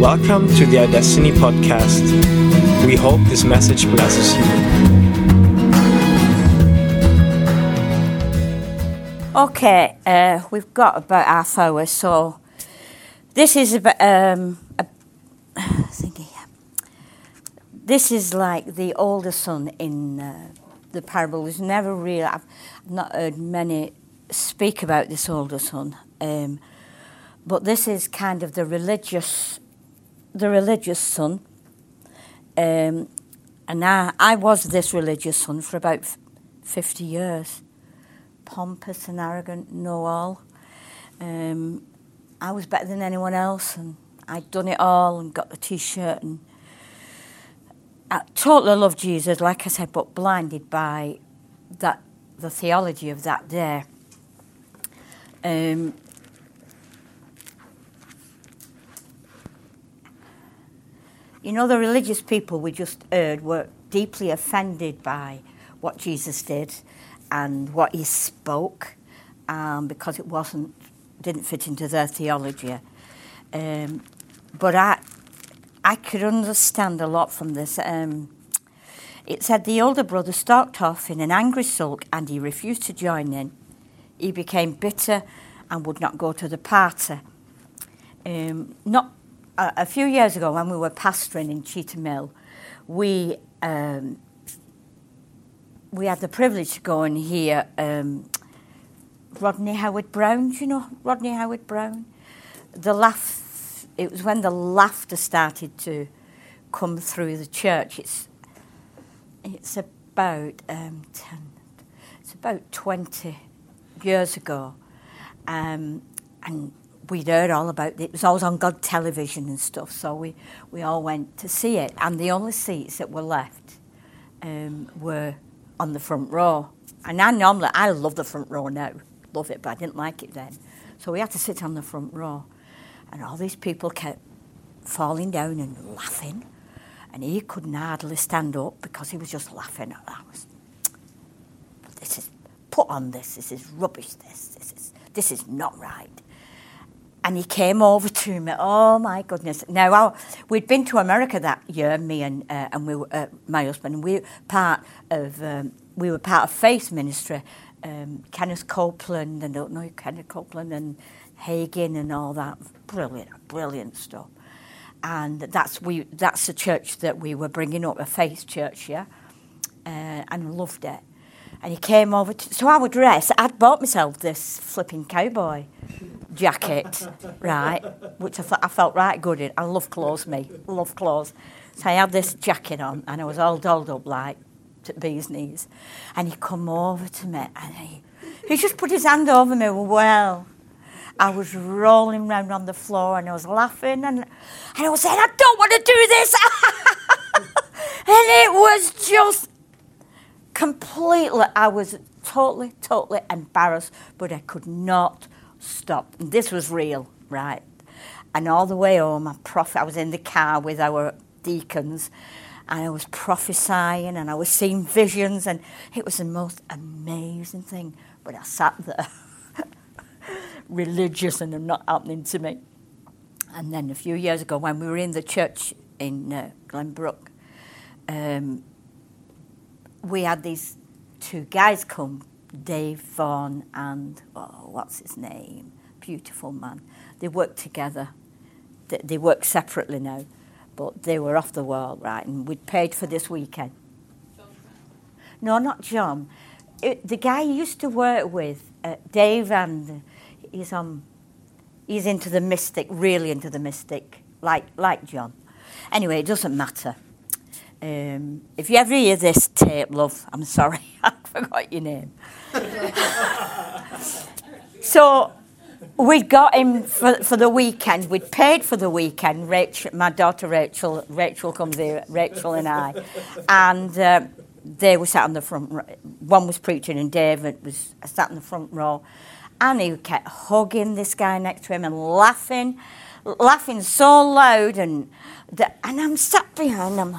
Welcome to the Destiny podcast. We hope this message blesses you. Okay, uh, we've got about half hour, so this is about um, thinking, this is like the older son in uh, the parable. There's never really, I've not heard many speak about this older son, um, but this is kind of the religious, the religious son. Um, and I, I was this religious son for about 50 years. Pompous and arrogant, know all. Um, I was better than anyone else, and I'd done it all and got the t shirt. And I totally loved Jesus, like I said, but blinded by that the theology of that day. Um, you know, the religious people we just heard were deeply offended by what Jesus did and what he spoke um, because it wasn't didn't fit into their theology. Um, but I I could understand a lot from this. Um, it said the older brother stalked off in an angry sulk and he refused to join in. He became bitter and would not go to the party. Um, not a, few years ago, when we were pastoring in Cheetham Hill, we um, we had the privilege to go and hear um, Rodney Howard-Browne. Do you know Rodney Howard-Browne? The laugh. It was when the laughter started to come through the church. It's it's about um, 10, it's about twenty years ago, um, and we'd heard all about it. It was always on God television and stuff, so we, we all went to see it. And the only seats that were left um, were on the front row. And I normally, I love the front row now, love it, but I didn't like it then. So we had to sit on the front row. And all these people kept falling down and laughing. And he couldn't hardly stand up because he was just laughing at that. This is, put on this, this is rubbish, this, this is, this is not right and he came over to me. Oh my goodness! Now I, we'd been to America that year, me and uh, and we were, uh, my husband. And we were part of um, we were part of Faith Ministry. Um, Kenneth Copeland, and I don't know Kenneth Copeland and Hagin and all that. Brilliant, brilliant stuff. And that's we that's the church that we were bringing up, a faith church, yeah, uh, and loved it. And he came over to, so I would dress. I'd bought myself this flipping cowboy jacket, right, which I, thought I felt right good in. I love clothes, me, love clothes. So I had this jacket on, and I was all dolled up like to bee's knees. And he come over to me, and he, he just put his hand over me. Well, I was rolling round on the floor, and I was laughing, and, and I was saying, I don't want to do this. and it was just completely, I was totally, totally embarrassed, but I could not stop. And this was real, right? And all the way home, I, prof- I was in the car with our deacons and I was prophesying and I was seeing visions and it was the most amazing thing. But I sat there religious and not happening to me. And then a few years ago, when we were in the church in uh, Glenbrook, um, we had these two guys come Dave Vaughan and, oh, what's his name? Beautiful man. They worked together. They, they work separately now, but they were off the world, right? And we'd paid for this weekend. No, not John. It, the guy he used to work with, uh, Dave, and he's um, he's into the mystic, really into the mystic, like like John. Anyway, it doesn't matter. Um, if you ever hear this tape, love, I'm sorry, forgot your name. so we got him for, for the weekend. We'd paid for the weekend. Rachel, my daughter Rachel, Rachel comes here, Rachel and I, and uh, they were sat on the front. row. One was preaching, and David was sat in the front row, and he kept hugging this guy next to him and laughing, laughing so loud, and the, and I'm sat behind him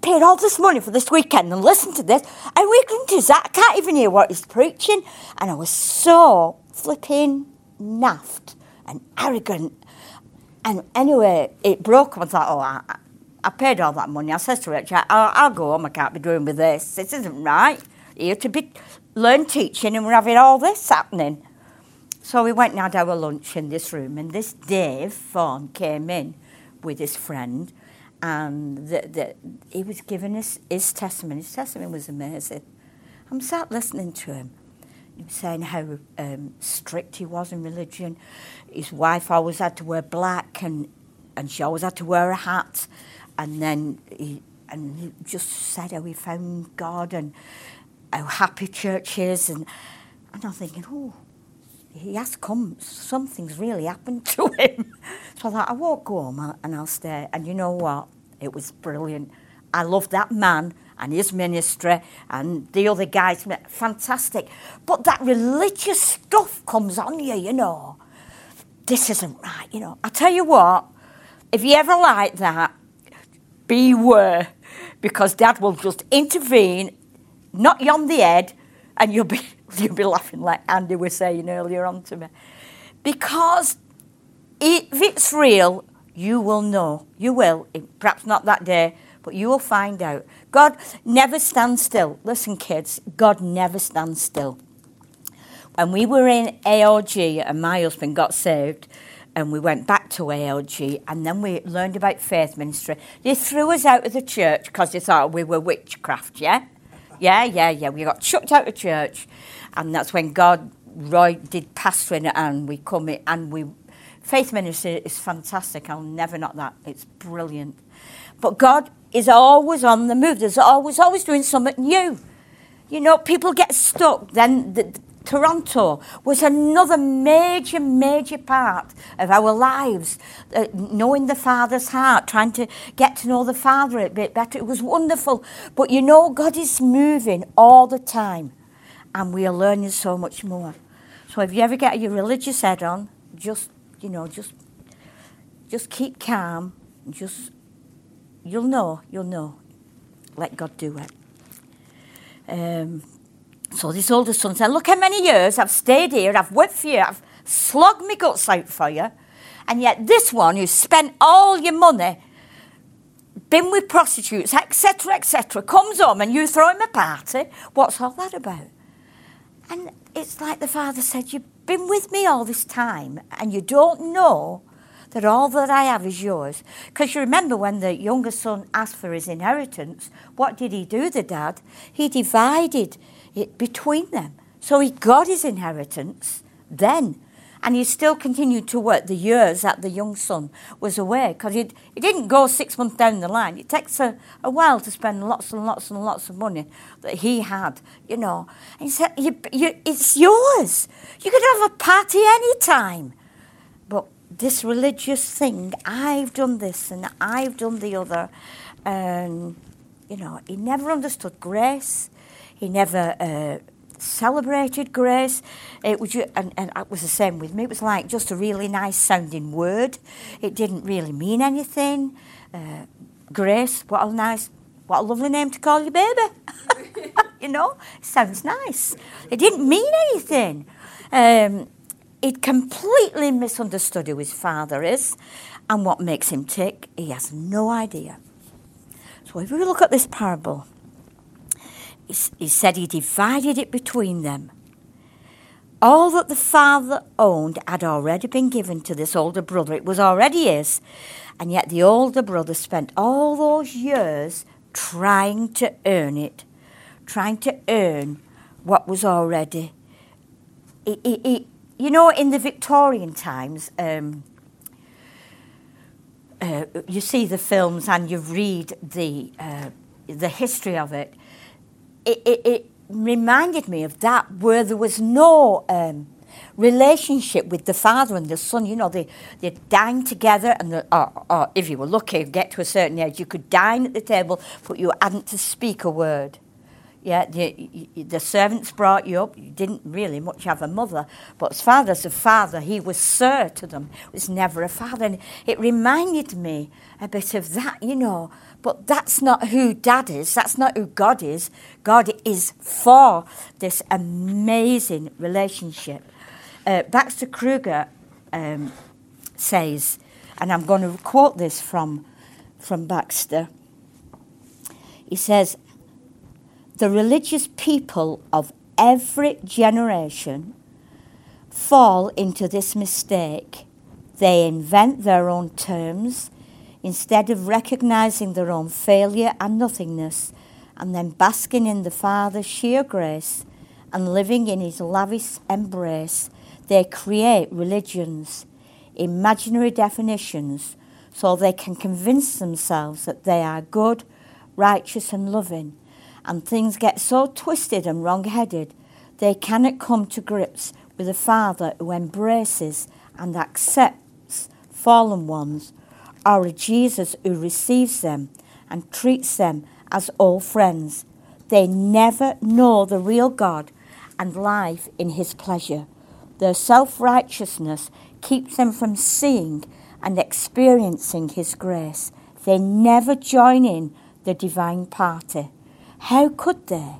paid all this money for this weekend and listen to this. And we couldn't to that. I can't even hear what he's preaching. And I was so flipping naffed and arrogant. And anyway, it broke. I like, oh, I, I paid all that money. I said to Rich, I'll, I'll go home. I can't be doing with this. This isn't right. Here to be learn teaching, and we're having all this happening. So we went and had our lunch in this room, and this Dave Vaughan came in with his friend, and the, the, he was giving us his testimony. His testimony was amazing. I'm sat listening to him. Saying how um, strict he was in religion. His wife always had to wear black, and, and she always had to wear a hat. And then he, and he just said how he found God and how happy church is. And, and I'm thinking, oh, he has come, something's really happened to him. so I thought, I won't go home and I'll stay. And you know what? It was brilliant. I love that man and his ministry and the other guys, fantastic. But that religious stuff comes on you, you know. This isn't right, you know. I tell you what, if you ever like that, beware, because Dad will just intervene, knock you on the head, and you'll be you'll be laughing like Andy was saying earlier on to me, because if it's real, you will know. You will, perhaps not that day, but you will find out. God never stands still. Listen, kids, God never stands still. When we were in AOG and my husband got saved, and we went back to AOG, and then we learned about faith ministry. They threw us out of the church because they thought we were witchcraft, yeah? Yeah, yeah, yeah. We got chucked out of church, and that's when God Roy did pastoring, and we come in, and we faith ministry is fantastic. I'll never knock that. It's brilliant. But God is always on the move. There's always, always doing something new. You know, people get stuck. Then the, Toronto was another major, major part of our lives. Uh, knowing the Father's heart, trying to get to know the Father a bit better. It was wonderful. But you know, God is moving all the time, and we are learning so much more. So if you ever get your religious head on, just you know, just just keep calm. Just you'll know, you'll know. Let God do it. Um, so this older son said, Look how many years I've stayed here, I've worked for you, I've slogged my guts out for you, and yet this one who's spent all your money, been with prostitutes, etc., etc., comes home and you throw him a party. What's all that about? And it's like the father said, You've been with me all this time, and you don't know that all that I have is yours. Because you remember when the younger son asked for his inheritance, what did he do, the dad? He divided it between them. So he got his inheritance then. And he still continued to work the years that the young son was away because he didn't go six months down the line. It takes a, a while to spend lots and lots and lots of money that he had, you know. And he said, you, you, It's yours. You could have a party any time. But this religious thing, I've done this and I've done the other. And, you know, he never understood grace. He never uh, celebrated grace. It was, and, and it was the same with me. It was like just a really nice sounding word. It didn't really mean anything. Uh, grace, what a nice, what a lovely name to call your baby. you know, sounds nice. It didn't mean anything. Um, it completely misunderstood who his father is and what makes him tick. He has no idea. So if we look at this parable, he said he divided it between them. All that the father owned had already been given to this older brother. It was already his. And yet the older brother spent all those years trying to earn it, trying to earn what was already. You know, in the Victorian times, um, uh, you see the films and you read the, uh, the history of it it, it, it reminded me of that where there was no um, relationship with the father and the son. You know, they, they dined together, and the, or, or if you were lucky, get to a certain age, you could dine at the table, but you hadn't to speak a word. Yeah, the, the servants brought you up. You didn't really much have a mother, but as far as a father, he was sir to them. It was never a father. And it reminded me a bit of that, you know, but that's not who Dad is. That's not who God is. God is for this amazing relationship. Uh, Baxter Kruger um, says, and I'm going to quote this from, from Baxter. He says, The religious people of every generation fall into this mistake. They invent their own terms instead of recognizing their own failure and nothingness and then basking in the Father's sheer grace and living in his lavish embrace. They create religions, imaginary definitions, so they can convince themselves that they are good, righteous, and loving. And things get so twisted and wrong headed, they cannot come to grips with a Father who embraces and accepts fallen ones, a Jesus who receives them and treats them as all friends. They never know the real God and life in His pleasure. Their self righteousness keeps them from seeing and experiencing His grace. They never join in the divine party. How could they?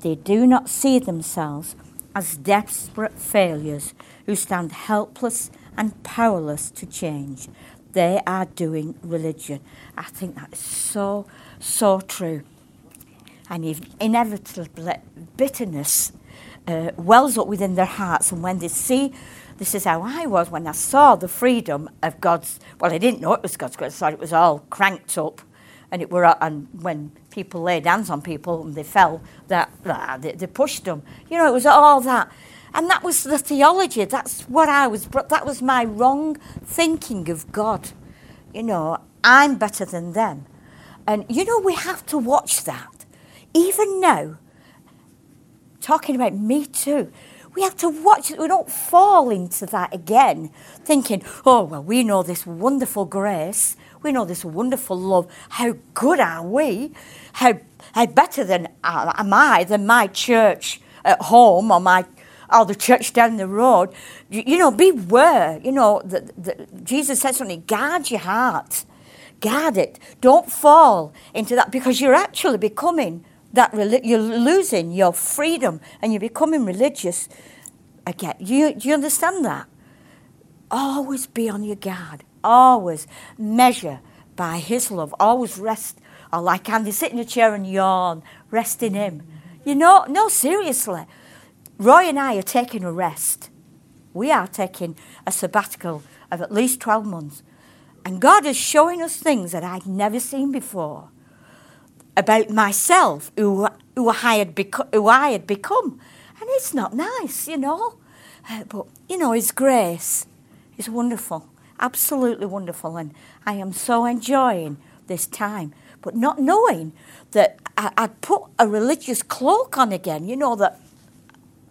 They do not see themselves as desperate failures who stand helpless and powerless to change. They are doing religion. I think that is so, so true. And inevitably, bitterness uh, wells up within their hearts. And when they see, this is how I was when I saw the freedom of God's, well, I didn't know it was God's grace, I thought it was all cranked up. And it were, and when people laid hands on people and they fell, that, that they, they pushed them. You know, it was all that. And that was the theology. That's what I was, that was my wrong thinking of God. You know, I'm better than them. And, you know, we have to watch that. Even now, talking about me too, we have to watch it. We don't fall into that again, thinking, oh, well, we know this wonderful grace. We know this wonderful love. How good are we? How, how better than uh, am I than my church at home or my or the church down the road? You, you know, beware. You know, the, the, Jesus says something, guard your heart. Guard it. Don't fall into that because you're actually becoming that you're losing your freedom and you're becoming religious again. You, do you understand that? Always be on your guard. Always measure by His love. Always rest. Or like Andy, sit in a chair and yawn. Rest in Him. You know, no, seriously. Roy and I are taking a rest. We are taking a sabbatical of at least 12 months. And God is showing us things that I'd never seen before about myself, who, who, I, had beco- who I had become. And it's not nice, you know. Uh, but, you know, His grace is wonderful, absolutely wonderful. And I am so enjoying this time. But not knowing that I, I'd put a religious cloak on again, you know, that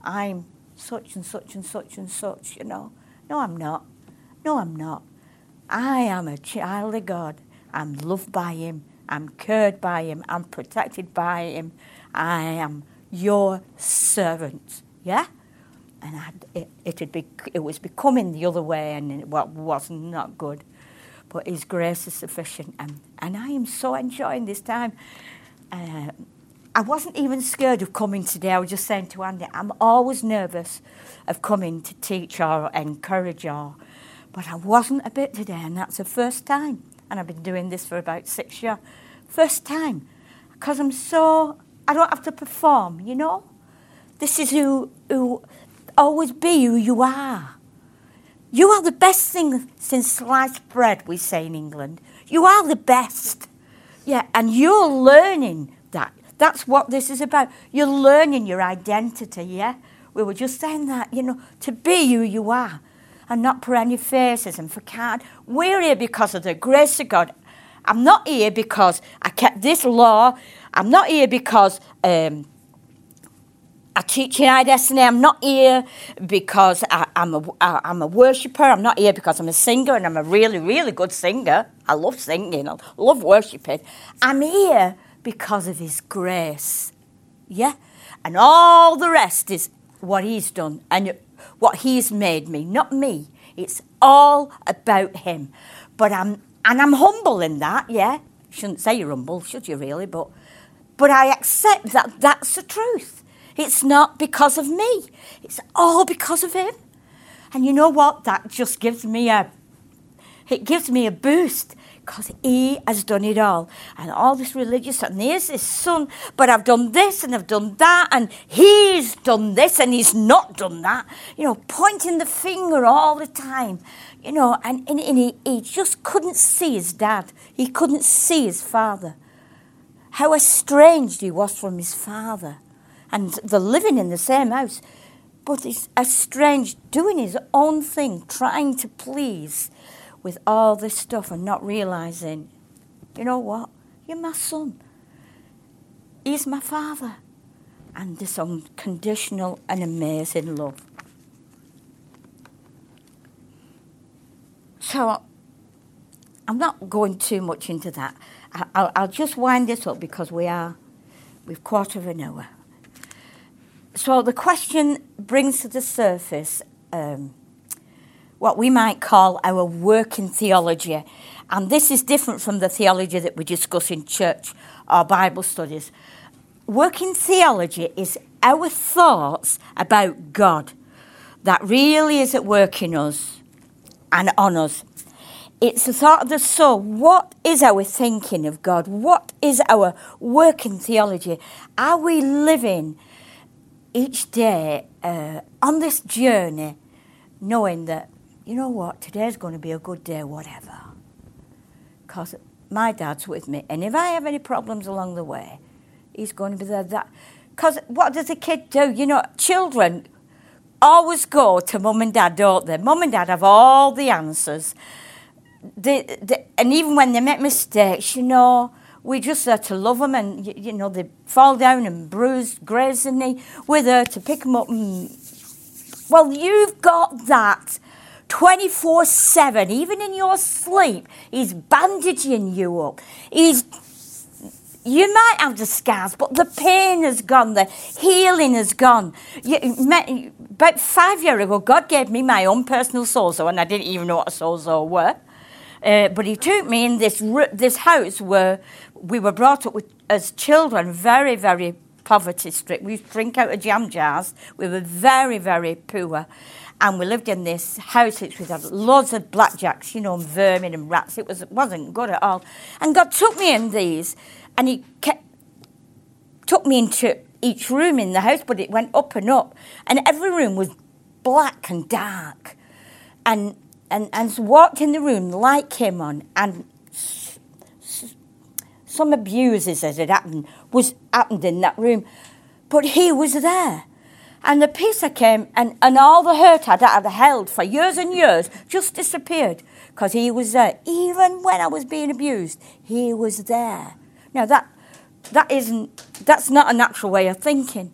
I'm such and such and such and such, you know. No, I'm not. No, I'm not. I am a child of God. I'm loved by Him. I'm cared by Him. I'm protected by Him. I am your servant. Yeah? And I, it, it, be, it was becoming the other way, and it was not good. But His grace is sufficient, and, and I am so enjoying this time. Uh, I wasn't even scared of coming today. I was just saying to Andy, I'm always nervous of coming to teach or encourage or, but I wasn't a bit today, and that's the first time and I've been doing this for about six years. First time, because I'm so, I don't have to perform, you know? This is who, who, always be who you are. You are the best thing since sliced bread, we say in England. You are the best. Yeah, and you're learning that. That's what this is about. You're learning your identity, yeah? We were just saying that, you know, to be who you are and not put any faces and for card. We're here because of the grace of God. I'm not here because I kept this law. I'm not here because um, I teach in iDestiny. I'm not here because I, am a, I, I'm a worshipper. I'm not here because I'm a singer and I'm a really, really good singer. I love singing. I love worshiping. I'm here because of His grace. Yeah? And all the rest is what He's done. And what He's made me, not me. It's all about Him. But I'm, and I'm humble in that, yeah. Shouldn't say you're humble, should you really? But, but I accept that that's the truth. It's not because of me. It's all because of Him. And you know what? That just gives me a, it gives me a boost because he has done it all. And all this religious, and here's his son, but I've done this and I've done that, and he's done this and he's not done that. You know, pointing the finger all the time. You know, and, and, and he, he just couldn't see his dad. He couldn't see his father. How estranged he was from his father. And they're living in the same house. But he's estranged, doing his own thing, trying to please with all this stuff and not realizing, you know what? You're my son. He's my father. And this unconditional and amazing love. So I'm not going too much into that. I'll, I'll just wind this up because we are, we've quarter of an hour. So the question brings to the surface um, what we might call our working theology. And this is different from the theology that we discuss in church or Bible studies. Working theology is our thoughts about God that really is at work in us and on us. It's the thought of the soul. What is our thinking of God? What is our working theology? Are we living each day uh, on this journey knowing that you know what, today's going to be a good day, whatever. Because my dad's with me, and if I have any problems along the way, he's going to be there. That Because what does a kid do? You know, children always go to mum and dad, don't they? Mum and dad have all the answers. They, they, and even when they make mistakes, you know, we just there to love them, and you, you know they fall down and bruise, graze the knee. We're there to pick them up. And, well, you've got that 24 7, even in your sleep. He's bandaging you up. He's you might have the scars, but the pain has gone, the healing has gone. You, about five years ago, God gave me my own personal sozo, and I didn't even know what a sozo were. Uh, but He took me in this this house where we were brought up with, as children, very, very poverty stricken. We drink out of jam jars. We were very, very poor and we lived in this house which had loads of blackjacks, you know, and vermin and rats. It was wasn't good at all. And God took me in these, and He kept, took me into each room in the house, but it went up and up, and every room was black and dark, and and and walked in the room, the light came on, and some abuses as it happened was happened in that room, but He was there. And the peace that came, and, and all the hurt I'd, I'd held for years and years just disappeared because he was there. Even when I was being abused, he was there. Now, that, that isn't, that's not a natural way of thinking,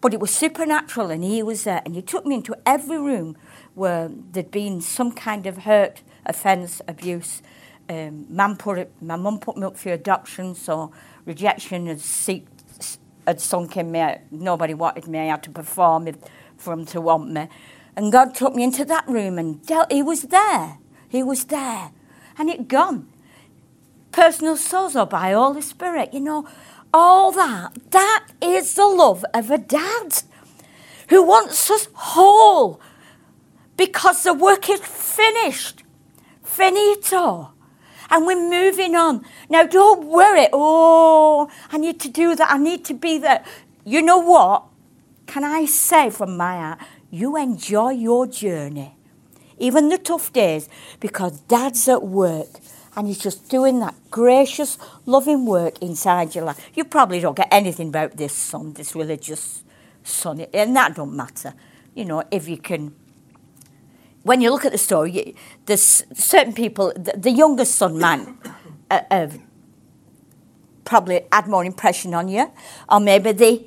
but it was supernatural, and he was there. And he took me into every room where there'd been some kind of hurt, offence, abuse. Um, put my mum put me up for adoption, so rejection and seeped had sunk in me. Nobody wanted me. I had to perform for them to want me. And God took me into that room and dealt, He was there. He was there. And it gone. Personal sozo by Holy Spirit, you know, all that. That is the love of a dad who wants us whole because the work is finished. Finito and we're moving on. Now, don't worry. Oh, I need to do that. I need to be there. You know what? Can I say from my heart, you enjoy your journey, even the tough days, because Dad's at work and he's just doing that gracious, loving work inside your life. You probably don't get anything about this son, this religious son, and that don't matter. You know, if you can when you look at the story, there's certain people, the, the youngest son man uh, uh, probably had more impression on you, or maybe the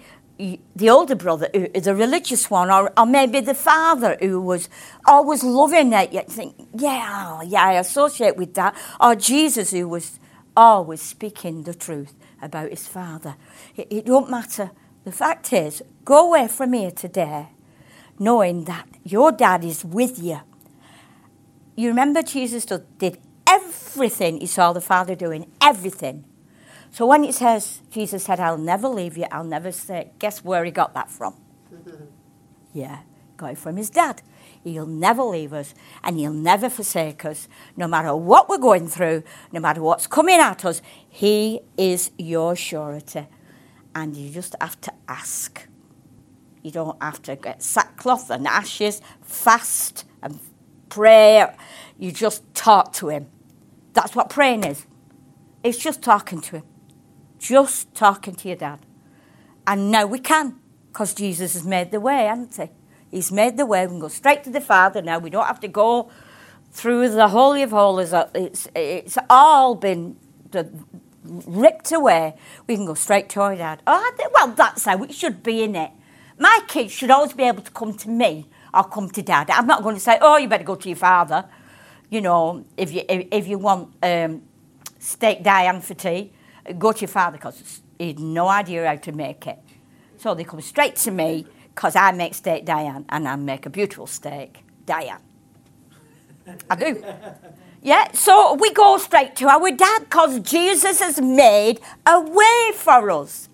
the older brother, who is a religious one, or, or maybe the father who was always loving it. You think, yeah, yeah, I associate with that. Or Jesus who was always speaking the truth about his father. It, it don't matter. The fact is, go away from here today knowing that your dad is with you. You remember Jesus did everything he saw the Father doing, everything. So when it says, Jesus said, I'll never leave you, I'll never say, guess where he got that from? yeah, got it from his dad. He'll never leave us and He'll never forsake us. No matter what we're going through, no matter what's coming at us, He is your surety. And you just have to ask. You don't have to get sackcloth and ashes, fast and pray. You just talk to Him. That's what praying is. It's just talking to Him. Just talking to your dad. And now we can, because Jesus has made the way, hasn't He? He's made the way. We can go straight to the Father now. We don't have to go through the Holy of Holies. It's, it's all been ripped away. We can go straight to our dad. Oh, well, that's how it should be, in it? My kids should always be able to come to me or come to dad. I'm not going to say, oh, you better go to your father. You know, if you, if, if you want um, steak Diane for tea, go to your father because he'd no idea how to make it. So they come straight to me because I make steak Diane and I make a beautiful steak Diane. I do. Yeah, so we go straight to our dad because Jesus has made a way for us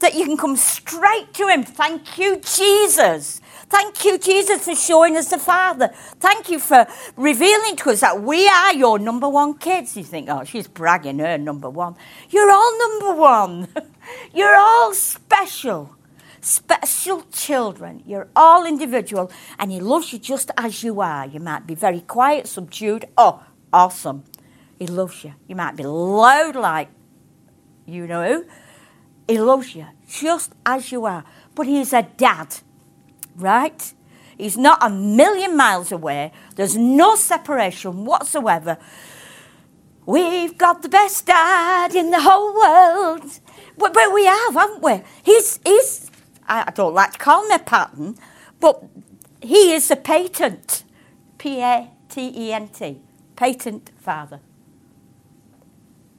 that you can come straight to him. Thank you, Jesus. Thank you, Jesus, for showing us the Father. Thank you for revealing to us that we are your number one kids. You think, oh, she's bragging her number one. You're all number one. You're all special special children. You're all individual, and He loves you just as you are. You might be very quiet, subdued. Oh, awesome. He loves you. You might be loud like you know. He loves you just as you are. But He's a dad, right? He's not a million miles away. There's no separation whatsoever. We've got the best dad in the whole world. But, but we have, haven't we? He's, he's I don't like to call him a pattern, but he is a patent. P A T E N T. Patent father.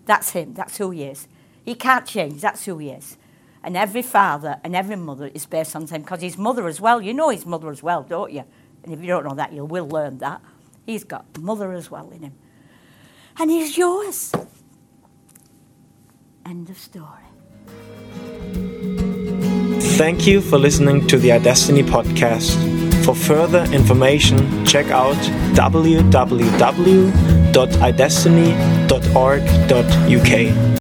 That's him. That's who he is. He can't change. That's who he is. And every father and every mother is based on him because his mother as well. You know his mother as well, don't you? And if you don't know that, you will learn that. He's got mother as well in him. And he's yours. End of story. Thank you for listening to the iDestiny podcast. For further information, check out www.idestiny.org.uk.